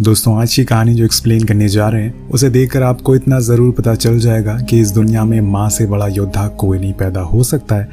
दोस्तों, आज की कहानी जो एक्सप्लेन करने जा रहे हैं, उसे देखकर आपको इतना ज़रूर पता चल जाएगा कि इस दुनिया में माँ से बड़ा योद्धा कोई नहीं पैदा हो सकता है।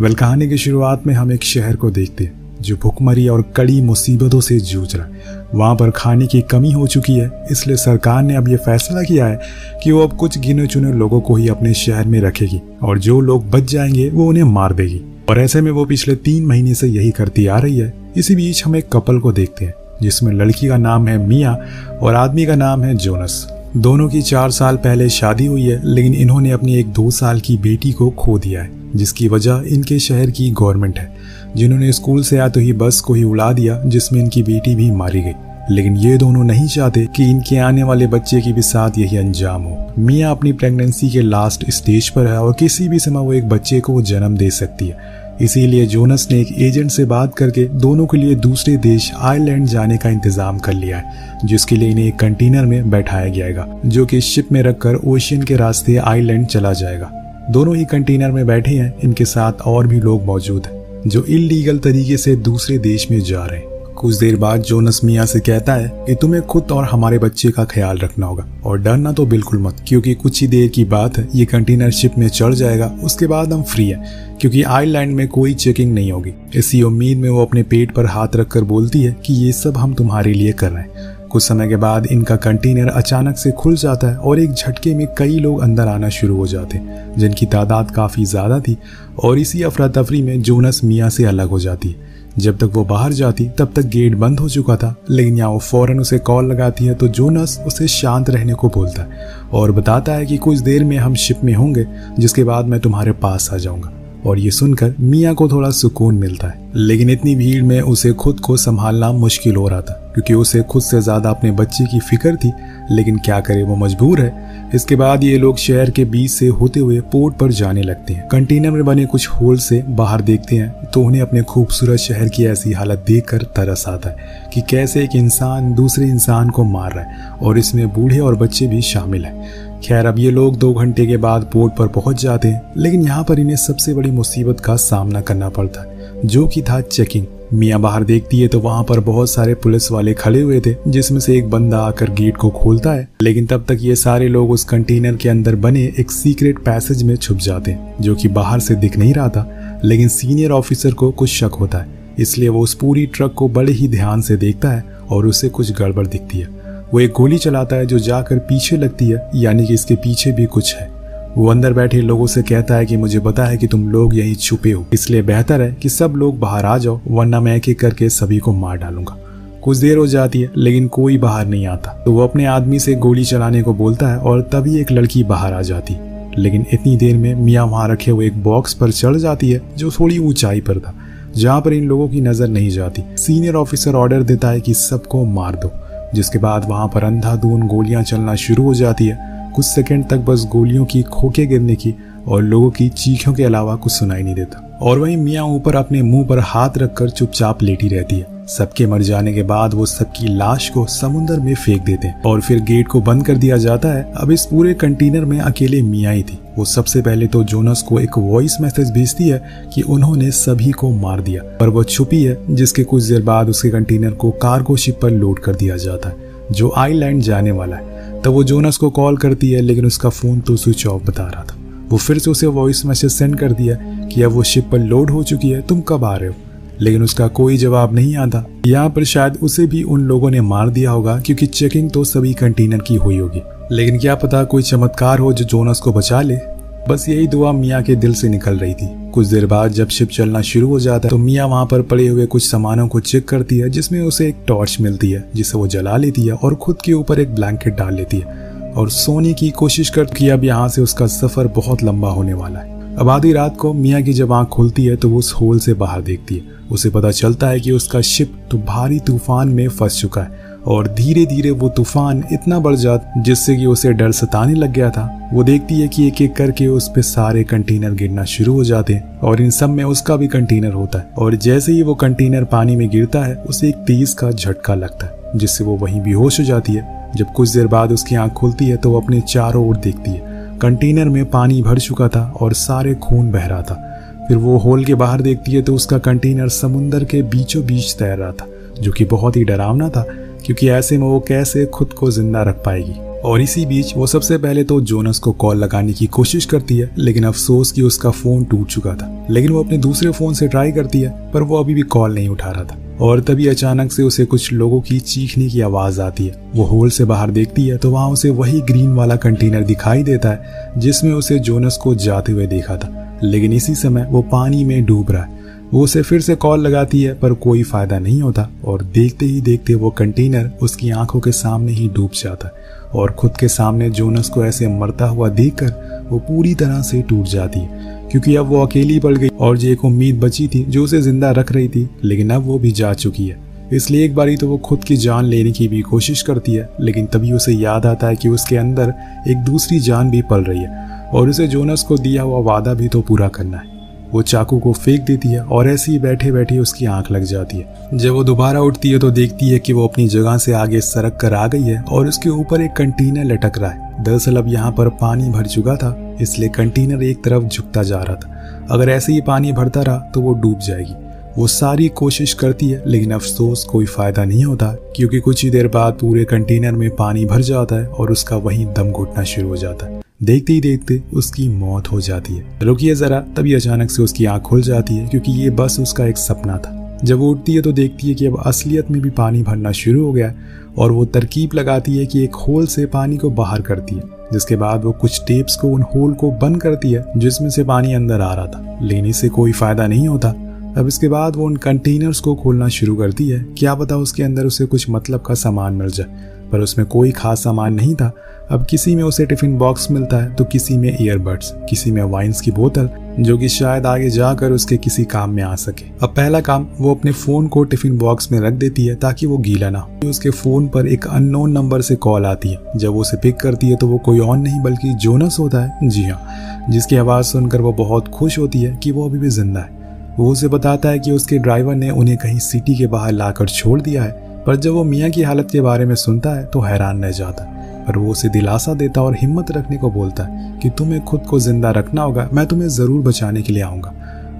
वेल, कहानी की शुरुआत में हम एक शहर को देखते हैं, जो भुखमरी और कड़ी मुसीबतों से जूझ रहा है। वहाँ पर खाने की कमी हो चुकी है, इसलिए सरकार ने अब ये फैसला किया है कि वो अब कुछ गिने चुने लोगों को ही अपने शहर में रखेगी, और जो लोग बच जाएँगे, वो उन्हें मार देगी। और ऐसे में वो पिछले तीन महीने से यही करती आ रही है। इसी बीच हम एक कपल को देखते हैं। जिसमें लड़की का नाम है मिया और आदमी का नाम है जोनस। दोनों की चार साल पहले शादी हुई है, लेकिन इन्होंने अपनी एक दो साल की बेटी को खो दिया है, जिसकी वजह इनके शहर की गवर्नमेंट है, जिन्होंने स्कूल से आते ही बस को ही उड़ा दिया, जिसमें इनकी बेटी भी मारी गई। लेकिन ये दोनों नहीं चाहते कि इनके आने वाले बच्चे की भी साथ यही अंजाम हो। मिया अपनी प्रेगनेंसी के लास्ट स्टेज पर है और किसी भी समय वो एक बच्चे को जन्म दे सकती है। इसीलिए जोनस ने एक एजेंट से बात करके दोनों के लिए दूसरे देश आयरलैंड जाने का इंतज़ाम कर लिया है, जिसके लिए इन्हें एक कंटेनर में बैठाया जाएगा, जो कि शिप में रखकर ओशियन के रास्ते आयरलैंड चला जाएगा। दोनों ही कंटेनर में बैठे हैं, इनके साथ और भी लोग मौजूद हैं, जो इलीगल तरीके से दूसरे देश में जा रहे हैं। कुछ देर बाद जोनस मिया से कहता है कि तुम्हें खुद और हमारे बच्चे का ख्याल रखना होगा। और डरना तो बिल्कुल मत, क्योंकि कुछ ही देर की बात है, ये कंटेनर शिप में चढ़ जाएगा, उसके बाद हम फ्री हैं, क्योंकि आइलैंड में कोई चेकिंग नहीं होगी। इसी उम्मीद में वो अपने पेट पर हाथ रखकर बोलती है कि ये सब हम तुम्हारे लिए कर रहे हैं। कुछ समय के बाद इनका कंटेनर अचानक से खुल जाता है और एक झटके में कई लोग अंदर आना शुरू हो जाते जिनकी तादाद काफ़ी ज़्यादा थी, और इसी अफरा तफरी में जोनस मियाँ से अलग हो जाती है। जब तक वो बाहर जाती, तब तक गेट बंद हो चुका था। लेकिन वो फ़ौरन उसे कॉल लगाती है तो जोनस उसे शांत रहने को बोलता है और बताता है कि कुछ देर में हम शिप में होंगे, जिसके बाद मैं तुम्हारे पास आ जाऊँगा। और ये सुनकर मिया को थोड़ा सुकून मिलता है। लेकिन इतनी भीड़ में उसे खुद को संभालना मुश्किल हो रहा था, क्योंकि उसे खुद से ज़्यादा अपने बच्चे की फ़िक्र थी। लेकिन क्या करे, वो मजबूर है। इसके बाद ये लोग शहर के बीच से होते हुए पोर्ट पर जाने लगते हैं। कंटेनर में बने कुछ होल से बाहर देखते हैं तो उन्हें अपने खूबसूरत शहर की ऐसी हालत देखकर तरस आता है कि कैसे एक इंसान दूसरे इंसान को मार रहा है और इसमें बूढ़े और बच्चे भी शामिल हैं। खैर, अब ये लोग दो घंटे के बाद पोर्ट पर पहुँच जाते हैं, लेकिन यहाँ पर इन्हें सबसे बड़ी मुसीबत का सामना करना पड़ता है, जो कि था चेकिंग। मियाँ बाहर देखती है तो वहाँ पर बहुत सारे पुलिस वाले खड़े हुए थे, जिसमें से एक बंदा आकर गेट को खोलता है। लेकिन तब तक ये सारे लोग उस कंटेनर के अंदर बने एक सीक्रेट पैसेज में छुप जाते, जो कि बाहर से दिख नहीं रहा था, लेकिन सीनियर ऑफिसर को कुछ शक होता है। इसलिए वो उस पूरी ट्रक को बड़े ही ध्यान से देखता है और उसे कुछ गड़बड़ दिखती है। वो एक गोली चलाता है जो जाकर पीछे लगती है, यानी कि इसके पीछे भी कुछ है। वो अंदर बैठे लोगों से कहता है कि मुझे पता है कि तुम लोग यहीं छुपे हो। इसलिए बेहतर है कि सब लोग बाहर आ जाओ, वरना मैं एक एक करके सभी को मार डालूँगा। कुछ देर हो जाती है, लेकिन कोई बाहर नहीं आता। तो वो अपने आदमी से गोली चलाने को बोलता है और तभी एक लड़की बाहर आ जाती। लेकिन इतनी देर में मियाँ वहाँ रखे हुए एक बॉक्स पर चढ़ जाती है, जो थोड़ी ऊंचाई पर था, जहाँ पर इन लोगों की नज़र नहीं जाती। सीनियर ऑफिसर ऑर्डर देता है कि सबको मार दो, जिसके बाद वहाँ पर अंधाधुन गोलियाँ चलना शुरू हो जाती है। कुछ सेकंड तक बस गोलियों की खोखे गिरने की और लोगों की चीखों के अलावा कुछ सुनाई नहीं देता। और वहीं मियाँ ऊपर अपने मुँह पर हाथ रखकर चुपचाप लेटी रहती है। सबके मर जाने के बाद वो सबकी लाश को समुन्द्र में फेंक देते हैं और फिर गेट को बंद कर दिया जाता है। अब इस पूरे कंटेनर में अकेले मिया ही थी। वो सबसे पहले तो जोनस को एक वॉइस मैसेज भेजती है कि उन्होंने सभी को मार दिया। पर वो छुपी है, जिसके कुछ देर बाद उसके कंटेनर को कार्गो शिप पर लोड कर दिया जाता है, जो आईलैंड जाने वाला है। तब वो जोनस को कॉल करती है, लेकिन उसका फ़ोन तो स्विच ऑफ़ बता रहा था। वो फिर से उसे वॉइस मैसेज सेंड कर दिया कि अब वो शिप पर लोड हो चुकी है, तुम कब आ रहे हो? लेकिन उसका कोई जवाब नहीं आता। यहाँ पर शायद उसे भी उन लोगों ने मार दिया होगा, क्योंकि चेकिंग तो सभी कंटेनर की हुई होगी। लेकिन क्या पता कोई चमत्कार हो जो जोनस को बचा ले? बस यही दुआ मियाँ के दिल से निकल रही थी। कुछ देर बाद जब शिप चलना शुरू हो जाता है तो मियाँ वहाँ पर पड़े हुए कुछ सामानों को चेक करती है, जिसमें उसे एक टॉर्च मिलती है, जिसे वो जला लेती है और खुद के ऊपर एक ब्लैंकेट डाल लेती है। और सोने की कोशिश करती है अब यहाँ से उसका सफ़र बहुत लंबा होने वाला है। अब आधी रात को मियाँ की जब आँख खुलती है तो वो उस होल से बाहर देखती है। उसे पता चलता है कि उसका शिप तो भारी तूफ़ान में फंस चुका है। और धीरे धीरे वो तूफ़ान इतना बढ़ जाता जिससे कि उसे डर सताने लग गया था। वो देखती है कि एक एक करके उस पे सारे कंटेनर गिरना शुरू हो जाते हैं और इन सब में उसका भी कंटेनर होता है और जैसे ही वो कंटेनर पानी में गिरता है, उसे एक तेज का झटका लगता है, जिससे वो वहीं बेहोश हो जाती है। जब कुछ देर बाद उसकी आँख खुलती है तो वो अपने चारों ओर देखती है। कंटेनर में पानी भर चुका था और सारे खून बह रहा था। फिर वो होल के बाहर देखती है तो उसका कंटेनर समुन्दर के बीचों बीच तैर रहा था, जो कि बहुत ही डरावना था। क्योंकि ऐसे में वो कैसे खुद को ज़िंदा रख पाएगी। और इसी बीच वो सबसे पहले तो जोनस को कॉल लगाने की कोशिश करती है, लेकिन अफसोस कि उसका फ़ोन टूट चुका था। लेकिन वो अपने दूसरे फ़ोन से ट्राई करती है, पर वो अभी भी कॉल नहीं उठा रहा था। और तभी अचानक से उसे कुछ लोगों की चीखने की आवाज़ आती है। वो होल से बाहर देखती है तो वहाँ उसे वही ग्रीन वाला कंटेनर दिखाई देता है, जिसमें उसे जोनस को जाते हुए देखा था। लेकिन इसी समय वो पानी में डूब रहा है। वो उसे फिर से कॉल लगाती है, पर कोई फ़ायदा नहीं होता। और देखते ही देखते वो कंटेनर उसकी आँखों के सामने ही डूब जाता है। और खुद के सामने जोनस को ऐसे मरता हुआ देखकर वो पूरी तरह से टूट जाती है, क्योंकि अब वो अकेली पड़ गई और जो एक उम्मीद बची थी जो उसे ज़िंदा रख रही थी, लेकिन अब वो भी जा चुकी है। इसलिए एक बारी तो वो खुद की जान लेने की भी कोशिश करती है, लेकिन तभी उसे याद आता है कि उसके अंदर एक दूसरी जान भी पल रही है, और उसे जोनस को दिया हुआ वादा भी तो पूरा करना है। वो चाकू को फेंक देती है और ऐसे ही बैठे बैठे उसकी आँख लग जाती है। जब वो दोबारा उठती है तो देखती है कि वो अपनी जगह से आगे सरक कर आ गई है और उसके ऊपर एक कंटेनर लटक रहा है। दरअसल अब यहाँ पर पानी भर चुका था, इसलिए कंटेनर एक तरफ़ झुकता जा रहा था। अगर ऐसे ही पानी भरता रहा तो वो डूब जाएगी। वो सारी कोशिश करती है, लेकिन अफसोस कोई फ़ायदा नहीं होता, क्योंकि कुछ ही देर बाद पूरे कंटेनर में पानी भर जाता है और उसका वहीं दम घुटना शुरू हो जाता है। देखते ही देखते उसकी मौत हो जाती है। रुकिए जरा, तभी अचानक से उसकी आँख खुल जाती है, क्योंकि ये बस उसका एक सपना था। जब वो उठती है तो देखती है कि अब असलियत में भी पानी भरना शुरू हो गया और वो तरकीब लगाती है कि एक होल से पानी को बाहर करती है, जिसके बाद वो कुछ टेप्स को उन होल को बंद करती है, जिसमें से पानी अंदर आ रहा था। लेने से कोई फ़ायदा नहीं होता। अब इसके बाद वो उन कंटेनर्स को खोलना शुरू करती है। क्या पता उसके अंदर उसे कुछ मतलब का सामान मिल जाए। पर उसमें कोई खास सामान नहीं था। अब किसी में उसे टिफ़िन बॉक्स मिलता है तो किसी में ईयरबड्स किसी में वाइन्स की बोतल, जो कि शायद आगे जाकर उसके किसी काम में आ सके। अब पहला काम, वो अपने फ़ोन को टिफ़िन बॉक्स में रख देती है, ताकि वो गीला ना हो। उसके फ़ोन पर एक अननोन नंबर से कॉल आती है। जब वो उसे पिक करती है तो वो कोई और नहीं, बल्कि जोनस होता है। जी हाँ जिसकी आवाज़ सुनकर वो बहुत खुश होती है कि वो अभी भी ज़िंदा है। वो उसे बताता है कि उसके ड्राइवर ने उन्हें कहीं सिटी के बाहर लाकर छोड़ दिया है। पर जब वो मियाँ की हालत के बारे में सुनता है तो हैरान रह जाता पर वो उसे दिलासा देता और हिम्मत रखने को बोलता है कि तुम्हें खुद को ज़िंदा रखना होगा, मैं तुम्हें ज़रूर बचाने के लिए आऊँगा।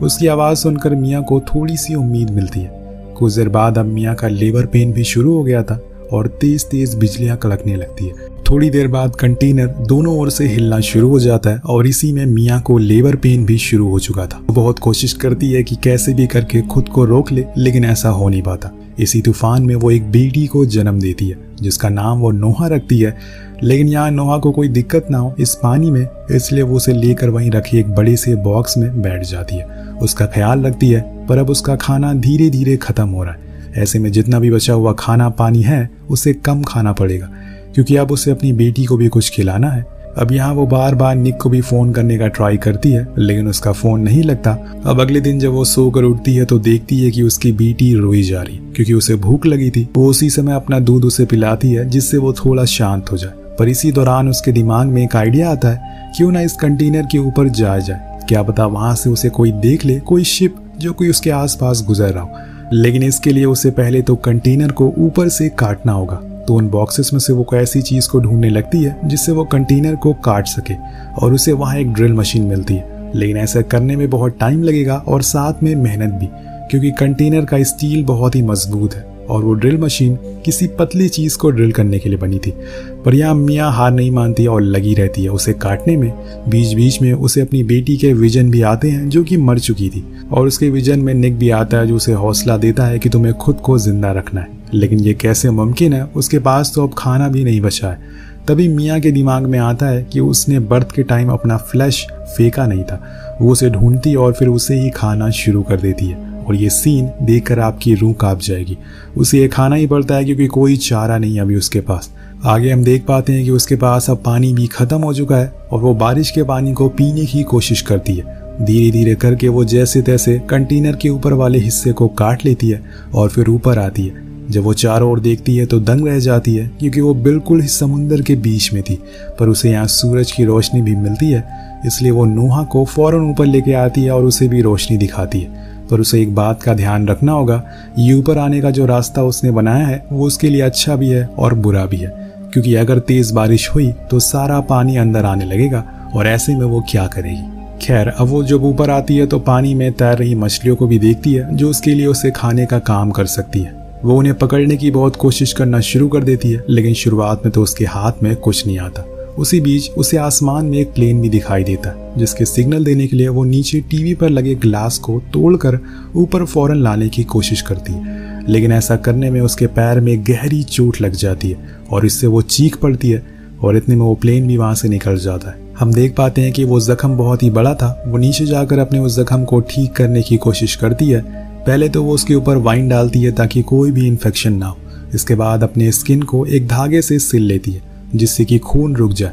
उसकी आवाज़ सुनकर मियाँ को थोड़ी सी उम्मीद मिलती है। कुछ देर बाद अब मियाँ का लेबर पेन भी शुरू हो गया था और तेज तेज बिजलियाँ कड़कने लगती है। थोड़ी देर बाद कंटेनर दोनों ओर से हिलना शुरू हो जाता है और इसी में मियाँ को लेबर पेन भी शुरू हो चुका था। वो बहुत कोशिश करती है कि कैसे भी करके खुद को रोक ले, लेकिन ऐसा हो नहीं पाता। इसी तूफ़ान में वो एक बेटी को जन्म देती है, जिसका नाम वो नोहा रखती है। लेकिन यहाँ नोहा को कोई दिक्कत ना हो, इस पानी में, इसलिए वो उसे लेकर वहीं रखे एक बड़े से बॉक्स में बैठ जाती है। उसका ख्याल रखती है, पर अब उसका खाना धीरे धीरे खत्म हो रहा है। ऐसे में जितना भी बचा हुआ खाना पानी है, उसे कम खाना पड़ेगा, क्योंकि अब उसे अपनी बेटी को भी कुछ खिलाना है। अब यहाँ वो बार बार निक को भी फ़ोन करने का ट्राई करती है, लेकिन उसका फ़ोन नहीं लगता। अब अगले दिन जब वो सोकर उठती है तो देखती है कि उसकी बेटी रोई जा रही, क्योंकि उसे भूख लगी थी। वो उसी समय अपना दूध उसे पिलाती है, जिससे वो थोड़ा शांत हो जाए। पर इसी दौरान उसके दिमाग में एक आइडिया आता है, क्यों ना इस कंटेनर के ऊपर जाया जाए। क्या पता वहाँ से उसे कोई देख ले, कोई शिप जो कोई उसके आसपास गुजर रहा हो। लेकिन इसके लिए उसे पहले तो कंटेनर को ऊपर से काटना होगा। तो उन बॉक्सेस में से वो कोई ऐसी चीज़ को ढूँढने लगती है, जिससे वो कंटेनर को काट सके और उसे वहाँ एक ड्रिल मशीन मिलती है। लेकिन ऐसा करने में बहुत टाइम लगेगा और साथ में मेहनत भी, क्योंकि कंटेनर का स्टील बहुत ही मज़बूत है और वो ड्रिल मशीन किसी पतली चीज़ को ड्रिल करने के लिए बनी थी। पर यहाँ मियाँ हार नहीं मानती और लगी रहती है उसे काटने में। बीच बीच में उसे अपनी बेटी के विजन भी आते हैं, जो कि मर चुकी थी। और उसके विजन में निक भी आता है, जो उसे हौसला देता है कि तुम्हें खुद को ज़िंदा रखना है। लेकिन ये कैसे मुमकिन है, उसके पास तो अब खाना भी नहीं बचा है। तभी मियाँ के दिमाग में आता है कि उसने बर्थ के टाइम अपना फ्लैश फेंका नहीं था। वो उसे ढूंढती और फिर उसे ही खाना शुरू कर देती है। और ये सीन देखकर आपकी रूह काँप जाएगी। उसे ये खाना ही पड़ता है क्योंकि कोई चारा नहीं अभी उसके पास। आगे हम देख पाते हैं कि उसके पास अब पानी भी खत्म हो चुका है और वो बारिश के पानी को पीने की कोशिश करती है। धीरे धीरे करके वो जैसे तैसे कंटेनर के ऊपर वाले हिस्से को काट लेती है और फिर ऊपर आती है। जब वो चारों ओर देखती है तो दंग रह जाती है, क्योंकि वो बिल्कुल ही समुंदर के बीच में थी। पर उसे यहाँ सूरज की रोशनी भी मिलती है, इसलिए वो नोहा को फ़ौरन ऊपर लेके आती है और उसे भी रोशनी दिखाती है। पर उसे एक बात का ध्यान रखना होगा, ये ऊपर आने का जो रास्ता उसने बनाया है, वो उसके लिए अच्छा भी है और बुरा भी है। क्योंकि अगर तेज बारिश हुई तो सारा पानी अंदर आने लगेगा, और ऐसे में वो क्या करेगी? खैर, अब वो जब ऊपर आती है तो पानी में तैर रही मछलियों को भी देखती है, जो उसके लिए उसे खाने का काम कर सकती है। वो उन्हें पकड़ने की बहुत कोशिश करना शुरू कर देती है, लेकिन शुरुआत में तो उसके हाथ में कुछ नहीं आता। उसी बीच उसे आसमान में एक प्लेन भी दिखाई देता है जिसके सिग्नल देने के लिए वो नीचे टीवी पर लगे ग्लास को तोड़कर ऊपर फ़ौरन लाने की कोशिश करती है। लेकिन ऐसा करने में उसके पैर में गहरी चोट लग जाती है और इससे वो चीख पड़ती है और इतने में वो प्लेन भी वहाँ से निकल जाता है। हम देख पाते हैं कि वो जख्म बहुत ही बड़ा था। वो नीचे जाकर अपने उस जख्म को ठीक करने की कोशिश करती है पहले तो वो उसके ऊपर वाइन डालती है ताकि कोई भी इन्फेक्शन ना हो। इसके बाद अपने स्किन को एक धागे से सिल लेती है, जिससे कि खून रुक जाए।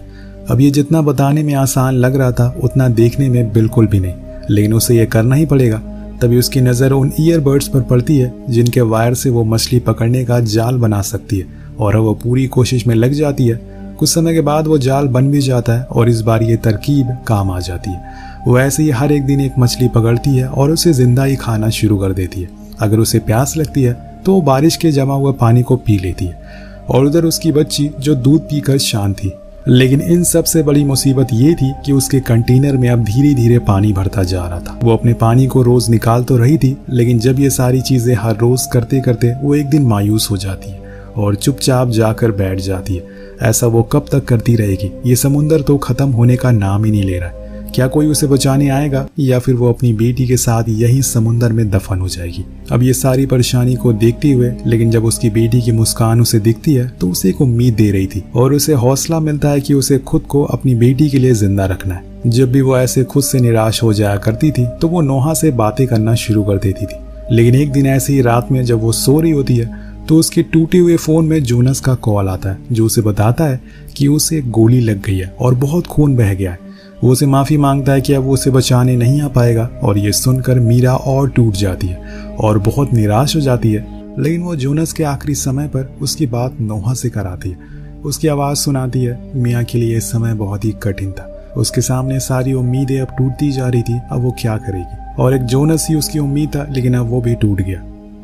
अब ये जितना बताने में आसान लग रहा था, उतना देखने में बिल्कुल भी नहीं। लेकिन उसे ये करना ही पड़ेगा। तभी उसकी नज़र उन ईयरबड्स पर पड़ती है, जिनके वायर से वो मछली पकड़ने का जाल बना सकती है, और अब वो पूरी कोशिश में लग जाती है। कुछ समय के बाद वो जाल बन भी जाता है, और इस बार ये तरकीब काम आ जाती है। वो ऐसे ही हर एक दिन एक मछली पकड़ती है और उसे ज़िंदा ही खाना शुरू कर देती है। अगर उसे प्यास लगती है तो वो बारिश के जमा हुए पानी को पी लेती है। और उधर उसकी बच्ची, जो दूध पीकर शांत थी। लेकिन इन सबसे बड़ी मुसीबत ये थी कि उसके कंटेनर में अब धीरे धीरे पानी भरता जा रहा था। वो अपने पानी को रोज निकाल तो रही थी, लेकिन जब ये सारी चीज़ें हर रोज करते करते वो एक दिन मायूस हो जाती है और चुपचाप जाकर बैठ जाती है। ऐसा वो कब तक करती रहेगी, ये समुन्दर तो खत्म होने का नाम ही नहीं ले रहा है। क्या कोई उसे बचाने आएगा? या फिर वो अपनी बेटी के साथ यही समुन्दर में दफन हो जाएगी? अब ये सारी परेशानी को देखते हुए, लेकिन जब उसकी बेटी की मुस्कान उसे दिखती है तो उसे एक उम्मीद दे रही थी। और उसे हौसला मिलता है कि उसे खुद को अपनी बेटी के लिए ज़िंदा रखना है। जब भी वो ऐसे खुद से निराश हो जाया करती थी तो वो नोहा से बातें करना शुरू कर देती थी। लेकिन एक दिन ऐसी रात में जब वो सो रही होती है तो उसके टूटे हुए फ़ोन में जोनस का कॉल आता है, जो उसे बताता है कि उसे गोली लग गई है और बहुत खून बह गया है। वो उसे माफ़ी माँगता है कि अब वो उसे बचाने नहीं आ पाएगा। और ये सुनकर मीरा और टूट जाती है और बहुत निराश हो जाती है। लेकिन वो जोनस के आखिरी समय पर उसकी बात नोहा से कराती है। उसकी आवाज़ सुनाती है, मियाँ के लिए समय बहुत ही कठिन था। उसके सामने सारी उम्मीदें अब टूटती जा रही थी, अब वो क्या करेगी? और एक जोनस ही उसकी उम्मीद था, लेकिन अब वो भी टूट गया।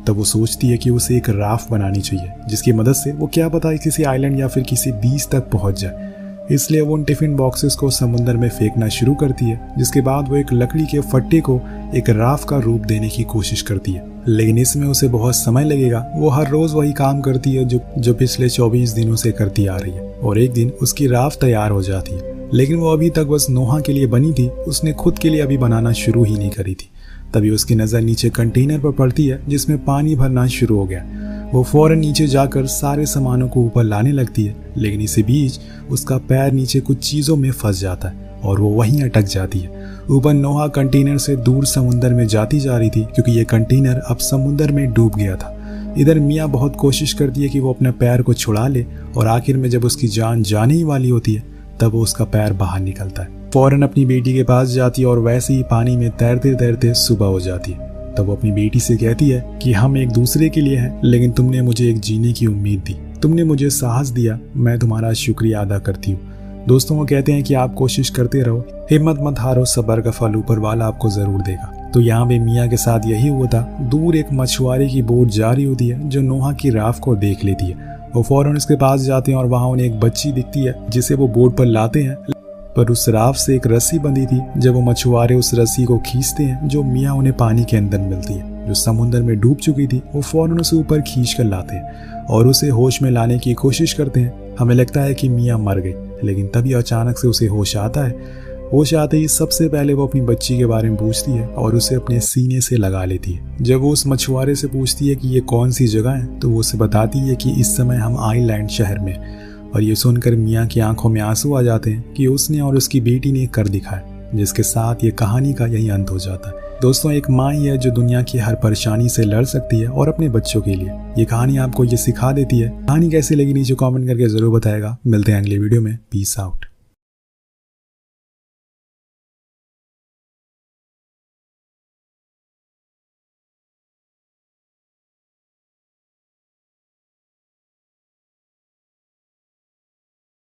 तब वो सोचती है कि उसे एक राफ बनानी चाहिए, जिसकी मदद से वो क्या पता किसी आइलैंड या फिर किसी बीच तक पहुँच जाए। इसलिए वो उन टिफ़िन बॉक्सेस को समुद्र में फेंकना शुरू करती है, जिसके बाद वो एक लकड़ी के फट्टे को एक राफ का रूप देने की कोशिश करती है। लेकिन इसमें उसे बहुत समय लगेगा। वो हर रोज वही काम करती है जो जो पिछले 24 दिनों से करती आ रही है, और एक दिन उसकी राफ तैयार हो जाती है। लेकिन वो अभी तक बस नोहा के लिए बनी थी। उसने खुद के लिए अभी बनाना शुरू ही नहीं करी थी। तभी उसकी नज़र नीचे कंटेनर पर पड़ती है, जिसमें पानी भरना शुरू हो गया। वो फ़ौरन नीचे जाकर सारे सामानों को ऊपर लाने लगती है, लेकिन इसी बीच उसका पैर नीचे कुछ चीज़ों में फंस जाता है और वो वहीं अटक जाती है। ऊपर नोहा कंटेनर से दूर समुंदर में जाती जा रही थी, क्योंकि ये कंटेनर अब समुंदर में डूब गया था। इधर मियाँ बहुत कोशिश करती है कि वो अपने पैर को छुड़ा ले और आखिर में जब उसकी जान जाने ही वाली होती है, तब वो उसका पैर बाहर निकलता है। फ़ौरन अपनी बेटी के पास जाती है और वैसे ही पानी में तैरते तैरते सुबह हो जाती है। तब वो अपनी बेटी से कहती है कि हम एक दूसरे के लिए हैं, लेकिन तुमने मुझे एक जीने की उम्मीद दी। तुमने मुझे साहस दिया, मैं तुम्हारा शुक्रिया अदा करती हूँ। दोस्तों, वो कहते हैं कि आप कोशिश करते रहो, हिम्मत मत हारो, सबर का फल ऊपर वाला आपको ज़रूर देगा। तो यहाँ पे मियाँ के साथ यही हुआ था। दूर एक मछुआरे की बोट जा रही होती है, जो नोहा की राफ को देख लेती है। वो फ़ौरन उसके पास जाते हैं और वहाँ उन्हें एक बच्ची दिखती है, जिसे वो बोट पर लाते हैं। पर उस राफ से एक रस्सी बंधी थी। जब वो मछुआरे उस रस्सी को खींचते हैं, जो मियाँ उन्हें पानी के अंदर मिलती है। जो समुद्र में डूब चुकी थी, वो फ़ौरन उसे ऊपर खींच कर लाते हैं और उसे होश में लाने की कोशिश करते हैं। हमें लगता है कि मियाँ मर गई, लेकिन तभी अचानक से उसे होश आता है। होश आते ही सबसे पहले वो अपनी बच्ची के बारे में पूछती है और उसे अपने सीने से लगा लेती है। जब वो उस मछुआरे से पूछती है कि ये कौन सी जगह है तो वो उसे बताती है कि इस समय हम आईलैंड शहर में और ये सुनकर मियाँ की आँखों में आँसू आ जाते हैं कि उसने और उसकी बेटी ने कर दिखाया, जिसके साथ ये कहानी का यही अंत हो जाता है। दोस्तों, एक माँ ही है जो दुनिया की हर परेशानी से लड़ सकती है और अपने बच्चों के लिए। ये कहानी आपको ये सिखा देती है। कहानी कैसी लगी नीचे कमेंट करके ज़रूर बताएगा। मिलते हैं अगले वीडियो में। Peace out